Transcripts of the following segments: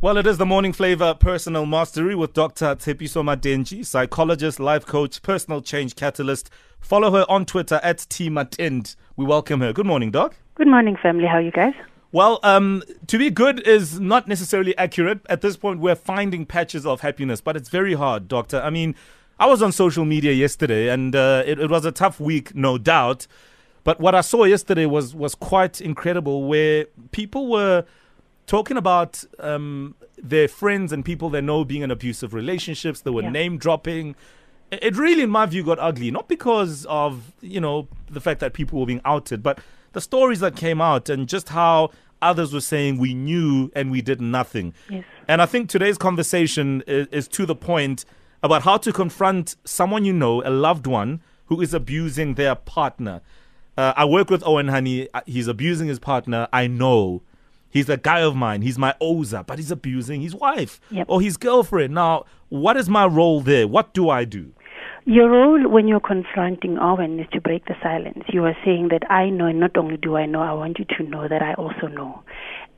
Well, it is the morning flava personal mastery with Dr. Tshepiso Matenjie, psychologist, life coach, personal change catalyst. Follow her on Twitter at Tmatent. We welcome her. Good morning, Doc. Good morning, family. How are you guys? Well, um, to be good is not necessarily accurate. At this point, we're finding patches of happiness, but it's very hard, Doctor. I mean, I was on social media yesterday, and uh, it, it was a tough week, no doubt. But what I saw yesterday was was quite incredible, where people were talking about um, their friends and people they know being in abusive relationships. They were Yeah. name dropping. It really, in my view, got ugly. Not because of you know the fact that people were being outed, but the stories that came out and just how others were saying we knew and we did nothing. Yes. And I think today's conversation is, is to the point about how to confront someone you know, a loved one, who is abusing their partner. Uh, I work with Owen Honey. Uh, He's abusing his partner. I know. He's a guy of mine. He's my Oza, but he's abusing his wife Yep. or his girlfriend. Now, what is my role there? What do I do? Your role when you're confronting Owen is to break the silence. You are saying that I know, and not only do I know, I want you to know that I also know.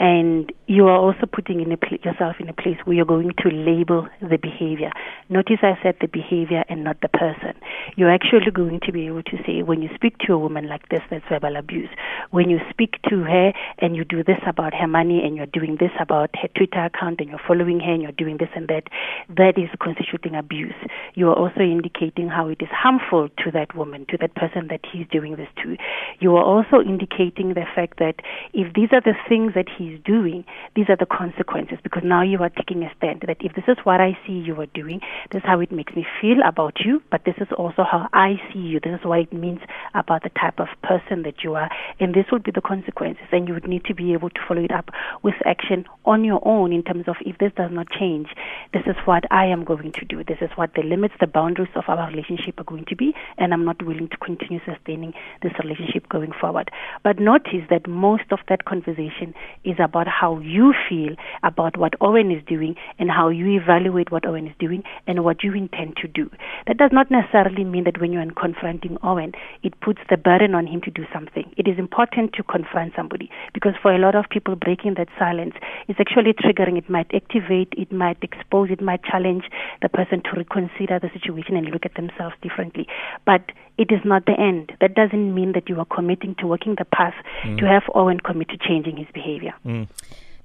And you are also putting in pl- yourself in a place where you're going to label the behavior. Notice I said the behavior and not the person. You're actually going to be able to say, when you speak to a woman like this, that's verbal abuse. When you speak to her and you do this about her money and you're doing this about her Twitter account and you're following her and you're doing this and that, that is constituting abuse. You are also indicating how it is harmful to that woman, to that person that he's doing this to. You are also indicating the fact that if these are the things that he's doing, these are the consequences because now you are taking a stand that if this is what I see you are doing, this is how it makes me feel about you, but this is also how I see you. This is what it means about the type of person that you are, and this would be the consequences. And you would need to be able to follow it up with action on your own in terms of if this does not change, this is what I am going to do. This is what the limits, the boundaries of our relationship are going to be, and I'm not willing to continue sustaining this relationship going forward. But notice that most of that conversation is about how you feel about what Owen is doing and how you evaluate what Owen is doing and what you intend to do. That does not necessarily mean that when you're confronting Owen, it puts the burden on him to do something. It is important to confront somebody because for a lot of people, breaking that silence is actually triggering. It might activate, it might expose, it might challenge the person to reconsider the situation and look at themselves differently. But it is not the end. That doesn't mean that you are committing to walking the path mm. to have Owen commit to changing his behavior. Mm.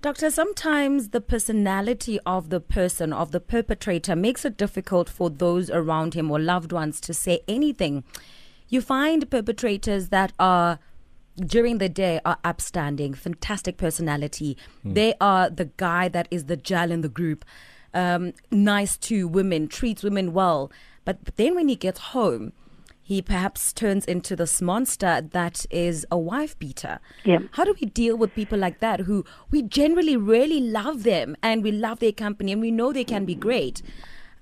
Doctor, sometimes the personality of the person, of the perpetrator, makes it difficult for those around him or loved ones to say anything. You find perpetrators that are during the day are upstanding, fantastic personality. Mm. They are the guy that is the gel in the group, um, nice to women, treats women well. But then when he gets home, he perhaps turns into this monster that is a wife beater. Yeah. How do we deal with people like that who we generally really love them and we love their company and we know they can be great?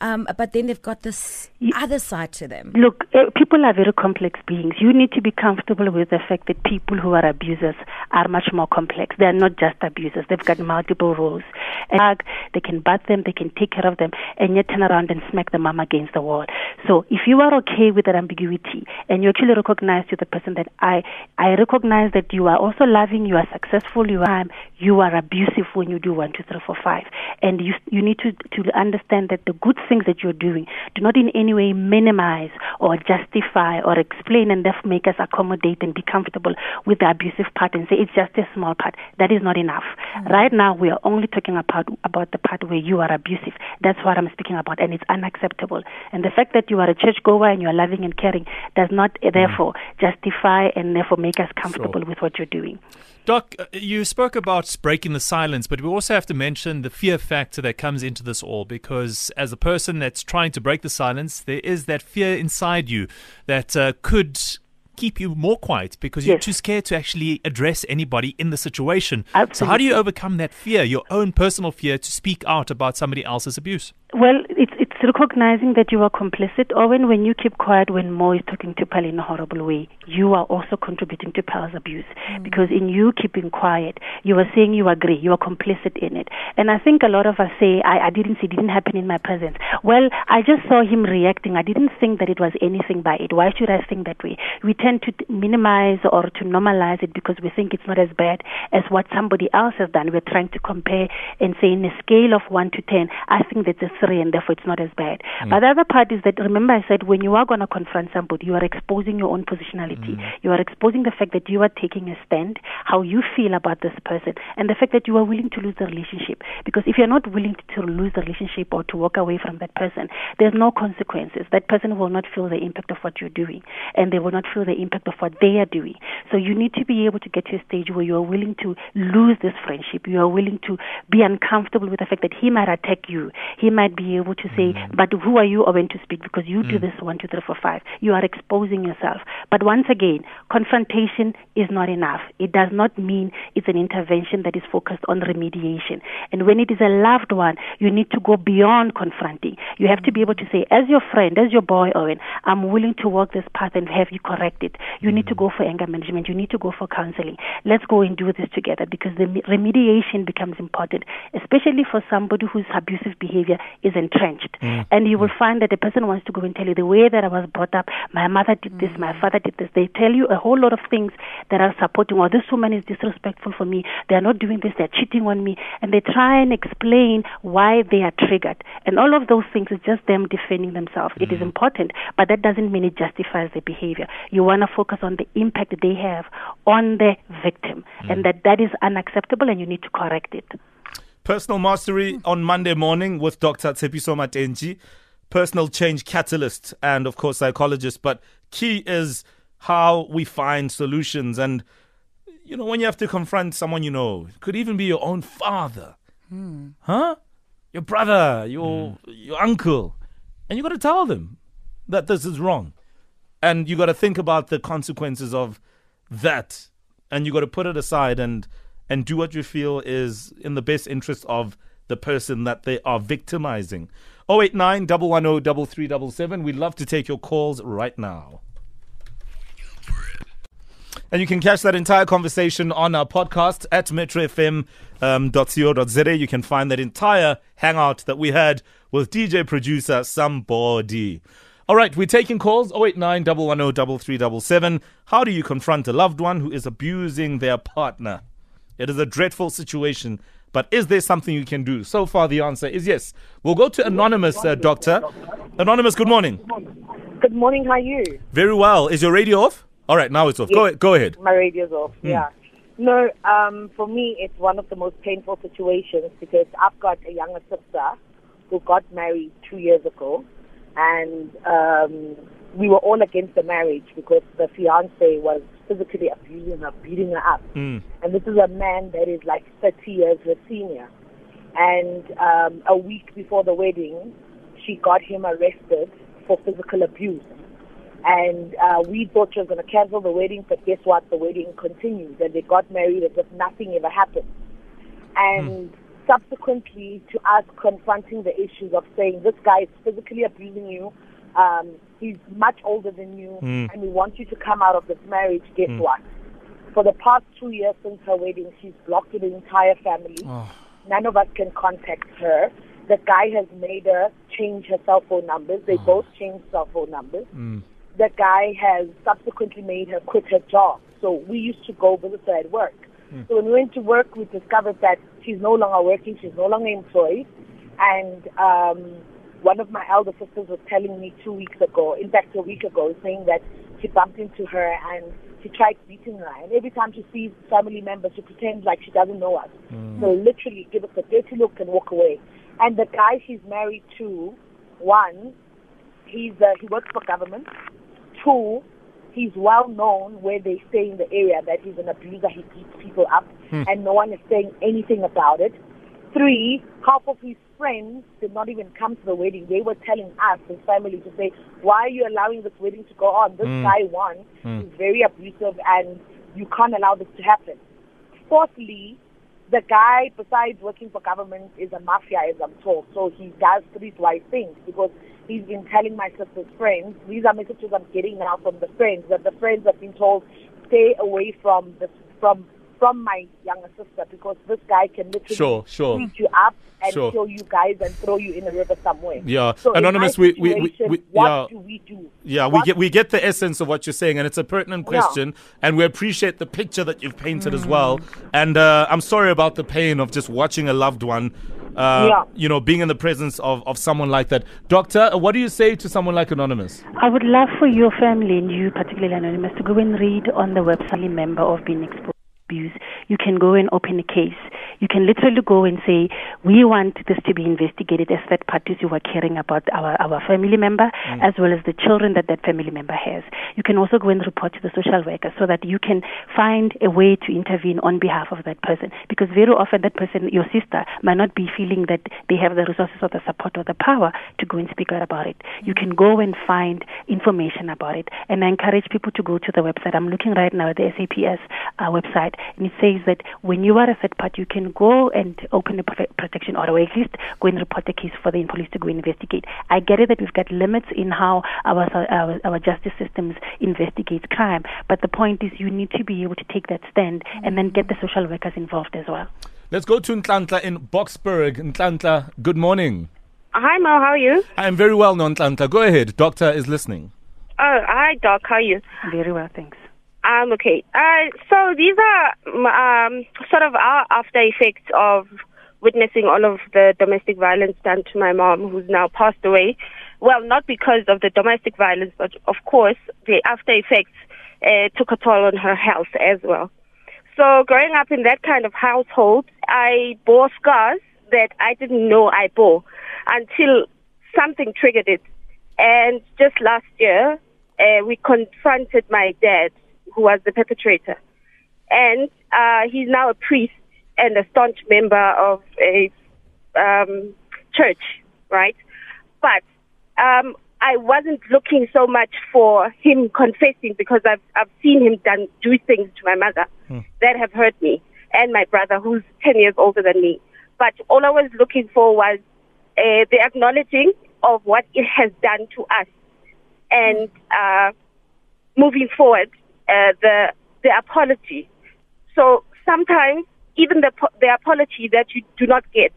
Um, but then they've got this other side to them. Look, uh, people are very complex beings. You need to be comfortable with the fact that people who are abusers are much more complex. They are not just abusers. They've got multiple roles. And they can bat them, they can take care of them, and yet turn around and smack the mom against the wall. So if you are okay with that ambiguity and you actually recognize to the person that I, I recognize that you are also loving, you are successful, you are, you are abusive when you do one, two, three, four, five, and you you need to to understand that the good things that you're doing do not in any way minimize or justify or explain and therefore make us accommodate and be comfortable with the abusive part and say it's just a small part. That is not enough. Mm. Right now, we are only talking about about the part where you are abusive. That's what I'm speaking about, and it's unacceptable. And the fact that you are a churchgoer and you are loving and caring does not therefore mm. justify and therefore make us comfortable with what you're doing. Doc, uh, you spoke about breaking the silence, but we also have to mention the fear factor that comes into this all because, as a person that's trying to break the silence, there is that fear inside you that uh, could keep you more quiet because you're Yes. too scared to actually address anybody in the situation. Absolutely. So, how do you overcome that fear, your own personal fear, to speak out about somebody else's abuse? Well, it's it's recognizing that you are complicit, or when when you keep quiet when Mo is talking to Pal in a horrible way, you are also contributing to Pal's abuse mm. because in you keeping quiet, you are saying you agree, you are complicit in it. And I think a lot of us say, I, I didn't see, it didn't happen in my presence. well, I just saw him reacting. I didn't think that it was anything by it. Why should I think that way? We tend to minimize or to normalize it because we think it's not as bad as what somebody else has done. We're trying to compare and say, in a scale of 1 to 10, I think that's a 3 and therefore it's not as bad. Mm. But the other part is that, remember, I said when you are going to confront somebody, you are exposing your own positionality. Mm. You are exposing the fact that you are taking a stand, how you feel about this person, and the fact that you are willing to lose the relationship. Because if you're not willing to lose the relationship or to walk away from that person, there's no consequences. That person will not feel the impact of what you're doing, and they will not feel the impact of what they are doing. So you need to be able to get to a stage where you are willing to lose this friendship. You are willing to be uncomfortable with the fact that he might attack you. He might be able to say. "But who are you, Owen, to speak? Because you mm. do this one, two, three, four, five. You are exposing yourself." But once again, confrontation is not enough. It does not mean it's an intervention that is focused on remediation. And when it is a loved one, you need to go beyond confronting. You have to be able to say, as your friend, as your boy, Owen, I'm willing to walk this path and have you corrected. You need to go for anger management. You need to go for counseling. Let's go and do this together because the remediation becomes important, especially for somebody whose abusive behavior is entrenched. Mm. And you will find that the person wants to go and tell you the way that I was brought up, my mother did this, my father did this. They tell you a whole lot of things that are supporting, or this woman is disrespectful for me. They are not doing this, they're cheating on me. And they try and explain why they are triggered. And all of those things is just them defending themselves. Mm. It is mm. important, but that doesn't mean it justifies the behavior. You want to focus on the impact they have on the victim, mm. and that that is unacceptable, and you need to correct it. Personal Mastery on Monday morning with Dr. Tshepiso Matenjie, personal change catalyst and, of course, psychologist. But key is how we find solutions. And, you know, when you have to confront someone you know, it could even be your own father, hmm. huh? Your brother, your, hmm. your uncle. And you got to tell them that this is wrong. And you got to think about the consequences of that. And you got to put it aside and and do what you feel is in the best interest of the person that they are victimizing. 089 110 We'd love to take your calls right now. And you can catch that entire conversation on our podcast at metrofm.co.za. Um, you can find that entire hangout that we had with DJ producer Somebody. All right, we're taking calls 089 110 How do you confront a loved one who is abusing their partner? It is a dreadful situation, but is there something you can do? So far, the answer is yes. We'll go to Anonymous, uh, Doctor. Anonymous, good morning. Good morning, how are you? Very well. Is your radio off? All right, now it's off. Yes, go, go ahead. My radio's off, mm. yeah. No, um, for me, it's one of the most painful situations because I've got a younger sister who got married two years ago, and um, we were all against the marriage because the fiance was physically abusing her, beating her up. Mm. And this is a man that is like 30 years her senior. And um, a week before the wedding, she got him arrested for physical abuse. And uh, we thought she was going to cancel the wedding, but guess what? The wedding continued, and they got married as if nothing ever happened. And mm. subsequently, to us confronting the issues of saying this guy is physically abusing you, um, he's much older than you, mm. and we want you to come out of this marriage. Guess mm. what? For the past two years since her wedding, she's blocked the entire family. Oh. None of us can contact her. The guy has made her change her cell phone numbers. They oh. both changed cell phone numbers. Mm. The guy has subsequently made her quit her job. So we used to go visit her at work. Mm. So when we went to work, we discovered that she's no longer working. She's no longer employed. And um, one of my elder sisters was telling me two weeks ago, in fact, a week ago, saying that she bumped into her and she tried beating her. And every time she sees family members, she pretends like she doesn't know us. Mm. So literally give us a dirty look and walk away. And the guy she's married to, one, he's uh, he works for government. Two, he's well known where they stay in the area that he's an abuser. He beats people up, mm. and no one is saying anything about it. Three, half of his friends did not even come to the wedding. They were telling us, his family, to say, why are you allowing this wedding to go on? This mm. guy won. Mm. He's very abusive and you can't allow this to happen. Fourthly, the guy, besides working for government, is a mafia, as I'm told. So he does streetwise things because he's been telling my sister's friends, these are messages I'm getting now from the friends, that the friends have been told, stay away from the, from from my younger sister because this guy can literally sure, sure. beat you up and Sure. kill you guys and throw you in a river somewhere. Yeah. So Anonymous, my we- we- we- situation, we- what yeah. do we do? Yeah, we get we get the essence of what you're saying, and it's a pertinent Yeah. question, and we appreciate the picture that you've painted as well. And uh, I'm sorry about the pain of just watching a loved one, uh, Yeah. you know, being in the presence of, of someone like that. Doctor, what do you say to someone like Anonymous? I would love for your family and you, particularly Anonymous, to go and read on the website member of being exposed to abuse. You can go and open a case. You can literally go and say, we want this to be investigated as third parties who are caring about our, our family member as well as the children that that family member has. You can also go and report to the social worker so that you can find a way to intervene on behalf of that person. Because very often that person, your sister, might not be feeling that they have the resources or the support or the power to go and speak out about it. You can go and find information about it. And I encourage people to go to the website. I'm looking right now at the SAPS uh, website, and it says that when you are a third party, you can go and open a protection order, or at least go and report the case for the police to go investigate. I get it that we've got limits in how our, our, our justice systems investigate crime, but the point is you need to be able to take that stand and then get the social workers involved as well. Let's go to Ntlantla in Boksburg. Ntlantla, good morning. Hi, Mo. How are you? I am very well, Ntlantla. Go ahead. Doctor is listening. Oh, hi, Doc. How are you? Very well, thanks. Um, okay. Uh, so these are um, sort of our after effects of witnessing all of the domestic violence done to my mom, who's now passed away. Well, not because of the domestic violence, but of course the after effects uh, took a toll on her health as well. So growing up in that kind of household, I bore scars that I didn't know I bore until something triggered it. And just last year, uh, we confronted my dad, who was the perpetrator. And uh, he's now a priest and a staunch member of a um, church, right? But um, I wasn't looking so much for him confessing because I've I've seen him done do things to my mother that have hurt me and my brother, who's ten years older than me. But all I was looking for was uh, the acknowledging of what it has done to us, and uh, moving forward, uh, the the apology. So sometimes even the the apology that you do not get,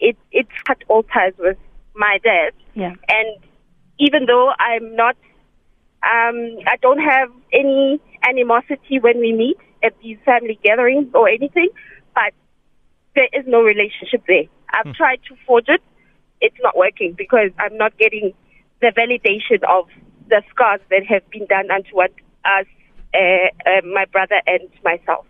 it it's cut all ties with my dad. Yeah. And even though I'm not, um, I don't have any animosity when we meet at these family gatherings or anything, but there is no relationship there. I've tried to forge it. It's not working because I'm not getting the validation of the scars that have been done unto us, us uh, my brother and myself.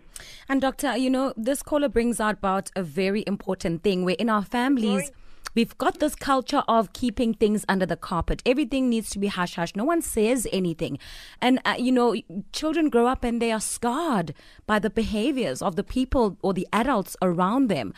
And doctor, you know, this caller brings out about a very important thing where in our families we've got this culture of keeping things under the carpet. Everything needs to be hush hush. No one says anything. And uh, you know, children grow up and they are scarred by the behaviors of the people or the adults around them.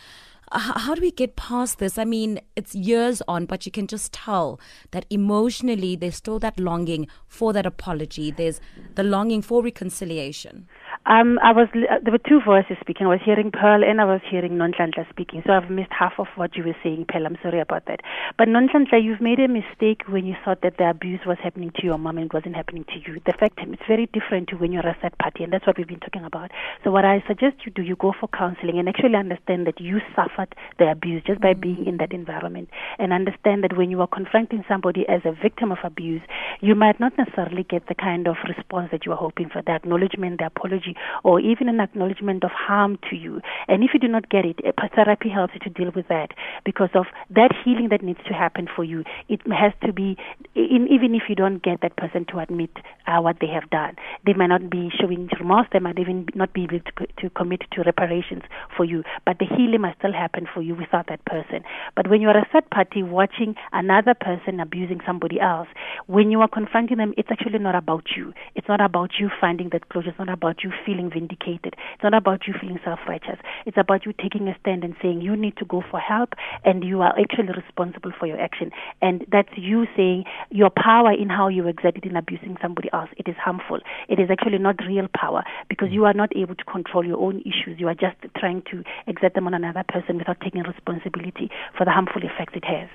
How do we get past this? I mean, it's years on, but you can just tell that emotionally there's still that longing for that apology. There's the longing for reconciliation. Um, I was uh, there were two voices speaking. I was hearing Pearl and I was hearing Nonhlanhla speaking. So I've missed half of what you were saying, Pearl. I'm sorry about that. But Nonhlanhla, you've made a mistake when you thought that the abuse was happening to your mom and it wasn't happening to you. The fact it's very different to when you're a third party, and that's what we've been talking about. So what I suggest you do, you go for counseling and actually understand that you suffered the abuse just by being in that environment, and understand that when you are confronting somebody as a victim of abuse, you might not necessarily get the kind of response that you are hoping for, the acknowledgement, the apology, or even an acknowledgement of harm to you. And if you do not get it, therapy helps you to deal with that because of that healing that needs to happen for you. It has to be, in, even if you don't get that person to admit uh, what they have done, they might not be showing remorse, they might even not be able to, to commit to reparations for you, but the healing must still happen for you without that person. But when you are a third party watching another person abusing somebody else, when you are confronting them, it's actually not about you. It's not about you finding that closure. It's not about you feeling vindicated. It's not about you feeling self-righteous. It's about you taking a stand and saying you need to go for help and you are actually responsible for your action. And that's you saying your power in how you exert it in abusing somebody else. It is harmful. It is actually not real power because mm. you are not able to control your own issues. You are just trying to exert them on another person without taking responsibility for the harmful effects it has.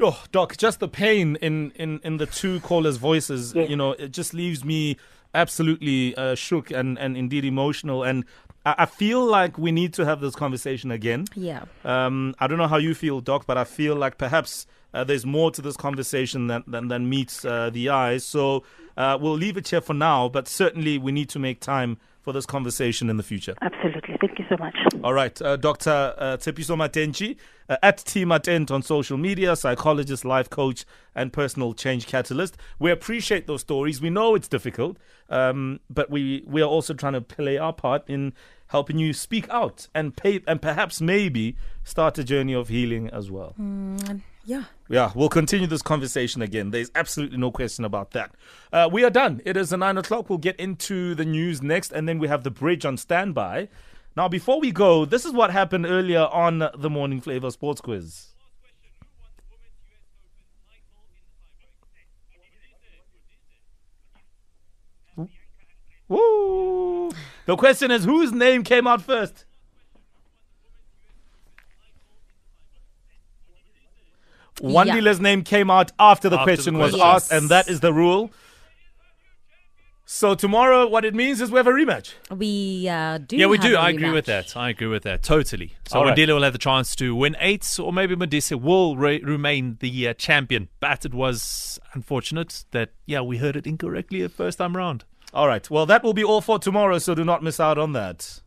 Oh, Doc, just the pain in, in, in the two callers' voices, Yes. you know, it just leaves me absolutely uh, shook and, and indeed emotional. And I, I feel like we need to have this conversation again. Yeah. Um, I don't know how you feel, Doc, but I feel like perhaps uh, there's more to this conversation than than, than meets uh, the eye. So uh, we'll leave it here for now, but certainly we need to make time for this conversation in the future. Absolutely. Thank you so much. All right, uh, Dr. Uh, Tshepiso Matenjie, uh, at T Matent on social media, psychologist, life coach, and personal change catalyst. We appreciate those stories. We know it's difficult, um, but we, we are also trying to play our part in helping you speak out and pay, and perhaps maybe start a journey of healing as well. Yeah. Yeah, we'll continue this conversation again. There's absolutely no question about that. Uh, we are done. It is nine o'clock. We'll get into the news next, and then we have the bridge on standby. Now, before we go, this is what happened earlier on the Morning Flava Sports Quiz. Woo! The question is whose name came out first? Wandile's name came out after the After the question was question. asked, and that is the rule. So tomorrow, what it means is we have a rematch. We uh, do. Yeah, we have do. a I agree with that. I agree with that totally. So All right. Wandile will have the chance to win eight, or maybe Modise will re- remain the uh, champion. But it was unfortunate that yeah we heard it incorrectly the first time around. All right. Well, that will be all for tomorrow, so do not miss out on that.